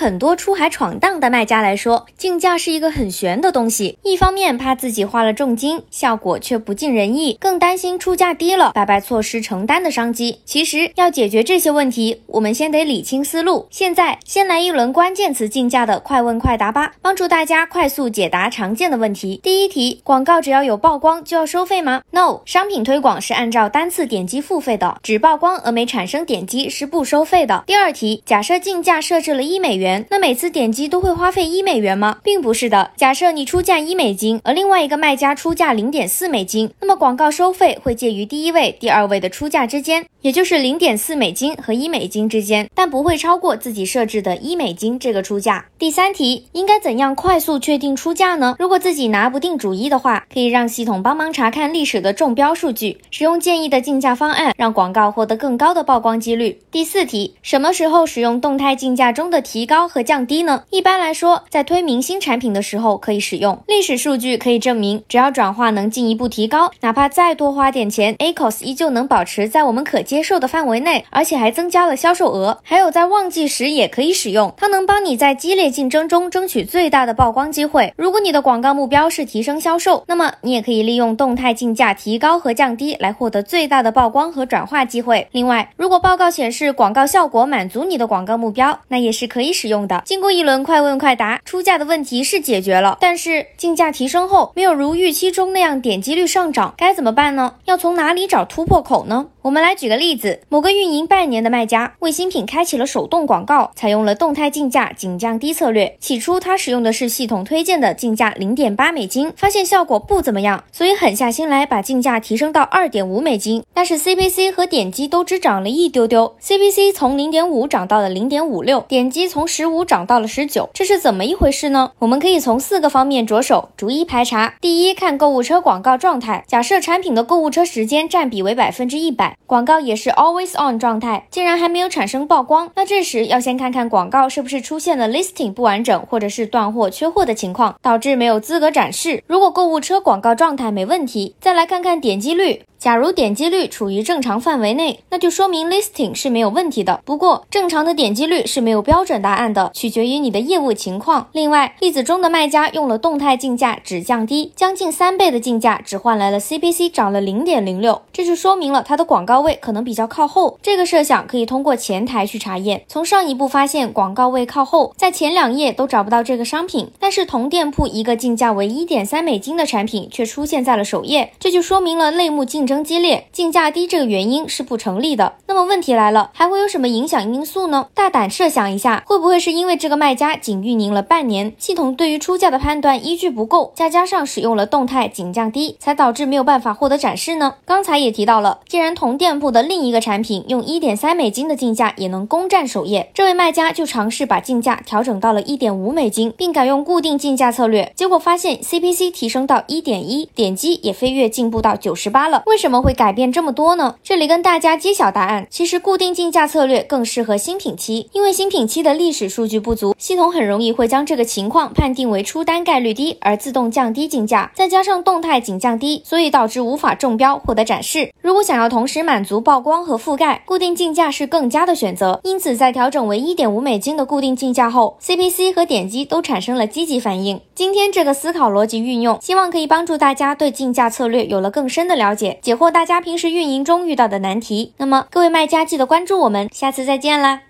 很多出海闯荡的卖家来说，竞价是一个很悬的东西。一方面怕自己花了重金，效果却不尽人意，更担心出价低了，白白错失承担的商机。其实要解决这些问题，我们先得理清思路。现在先来一轮关键词竞价的快问快答吧，帮助大家快速解答常见的问题。第一题，广告只要有曝光就要收费吗？No，商品推广是按照单次点击付费的，只曝光而没产生点击是不收费的。第二题，假设竞价设置了一美元，那每次点击都会花费一美元吗？并不是的。假设你出价一美金，而另外一个卖家出价零点四美金，那么广告收费会介于第一位、第二位的出价之间，也就是零点四美金和一美金之间，但不会超过自己设置的一美金这个出价。第三题，应该怎样快速确定出价呢？如果自己拿不定主意的话，可以让系统帮忙查看历史的中标数据，使用建议的竞价方案，让广告获得更高的曝光几率。第四题，什么时候使用动态竞价中的提高和降低呢？一般来说，在推明星产品的时候可以使用。历史数据可以证明，只要转化能进一步提高，哪怕再多花点钱，ACOS 依旧能保持在我们可接受的范围内，而且还增加了销售额。还有在旺季时也可以使用，它能帮你在激烈竞争中争取最大的曝光机会。如果你的广告目标是提升销售，那么你也可以利用动态竞价提高和降低来获得最大的曝光和转化机会。另外，如果报告显示广告效果满足你的广告目标，那也是可以使用的。经过一轮快问快答，出价的问题是解决了，但是竞价提升后没有如预期中那样点击率上涨，该怎么办呢？要从哪里找突破口呢？我们来举个例子，某个运营半年的卖家为新品开启了手动广告，采用了动态竞价仅降低策略。起初他使用的是系统推荐的竞价零点八美金，发现效果不怎么样，所以狠下心来把竞价提升到二点五美金。但是 CPC 和点击都只涨了一丢丢，CPC 从零点五涨到了零点五六，点击从十十五涨到了十九，这是怎么一回事呢？我们可以从四个方面着手，逐一排查。第一，看购物车广告状态，假设产品的购物车时间占比为百分之一百。广告也是 always on 状态，竟然还没有产生曝光，那这时要先看看广告是不是出现了 listing 不完整或者是断货缺货的情况，导致没有资格展示。如果购物车广告状态没问题，再来看看点击率。假如点击率处于正常范围内，那就说明 listing 是没有问题的。不过，正常的点击率是没有标准答案的，取决于你的业务情况。另外，例子中的卖家用了动态竞价，只降低将近三倍的竞价，只换来了 CPC 涨了零点零六，这就说明了它的广告位可能比较靠后。这个设想可以通过前台去查验，从上一步发现广告位靠后，在前两页都找不到这个商品，但是同店铺一个竞价为一点三美金的产品却出现在了首页，这就说明了类目竞。争激烈，竞价低这个原因是不成立的。那么问题来了，还会有什么影响因素呢？大胆设想一下，会不会是因为这个卖家仅运营了半年，系统对于出价的判断依据不够，再加上使用了动态仅降低，才导致没有办法获得展示呢？刚才也提到了，既然同店铺的另一个产品用一点三美金的竞价也能攻占首页，这位卖家就尝试把竞价调整到了一点五美金，并改用固定竞价策略，结果发现 CPC 提升到一点一，点击也飞跃进步到九十八了。为为什么会改变这么多呢？这里跟大家揭晓答案。其实固定竞价策略更适合新品期，因为新品期的历史数据不足，系统很容易会将这个情况判定为出单概率低，而自动降低竞价。再加上动态仅降低，所以导致无法中标获得展示。如果想要同时满足曝光和覆盖，固定竞价是更佳的选择。因此，在调整为一点五美金的固定竞价后，CPC 和点击都产生了积极反应。今天这个思考逻辑运用，希望可以帮助大家对竞价策略有了更深的了解。解惑大家平时运营中遇到的难题。那么各位卖家记得关注我们，下次再见啦！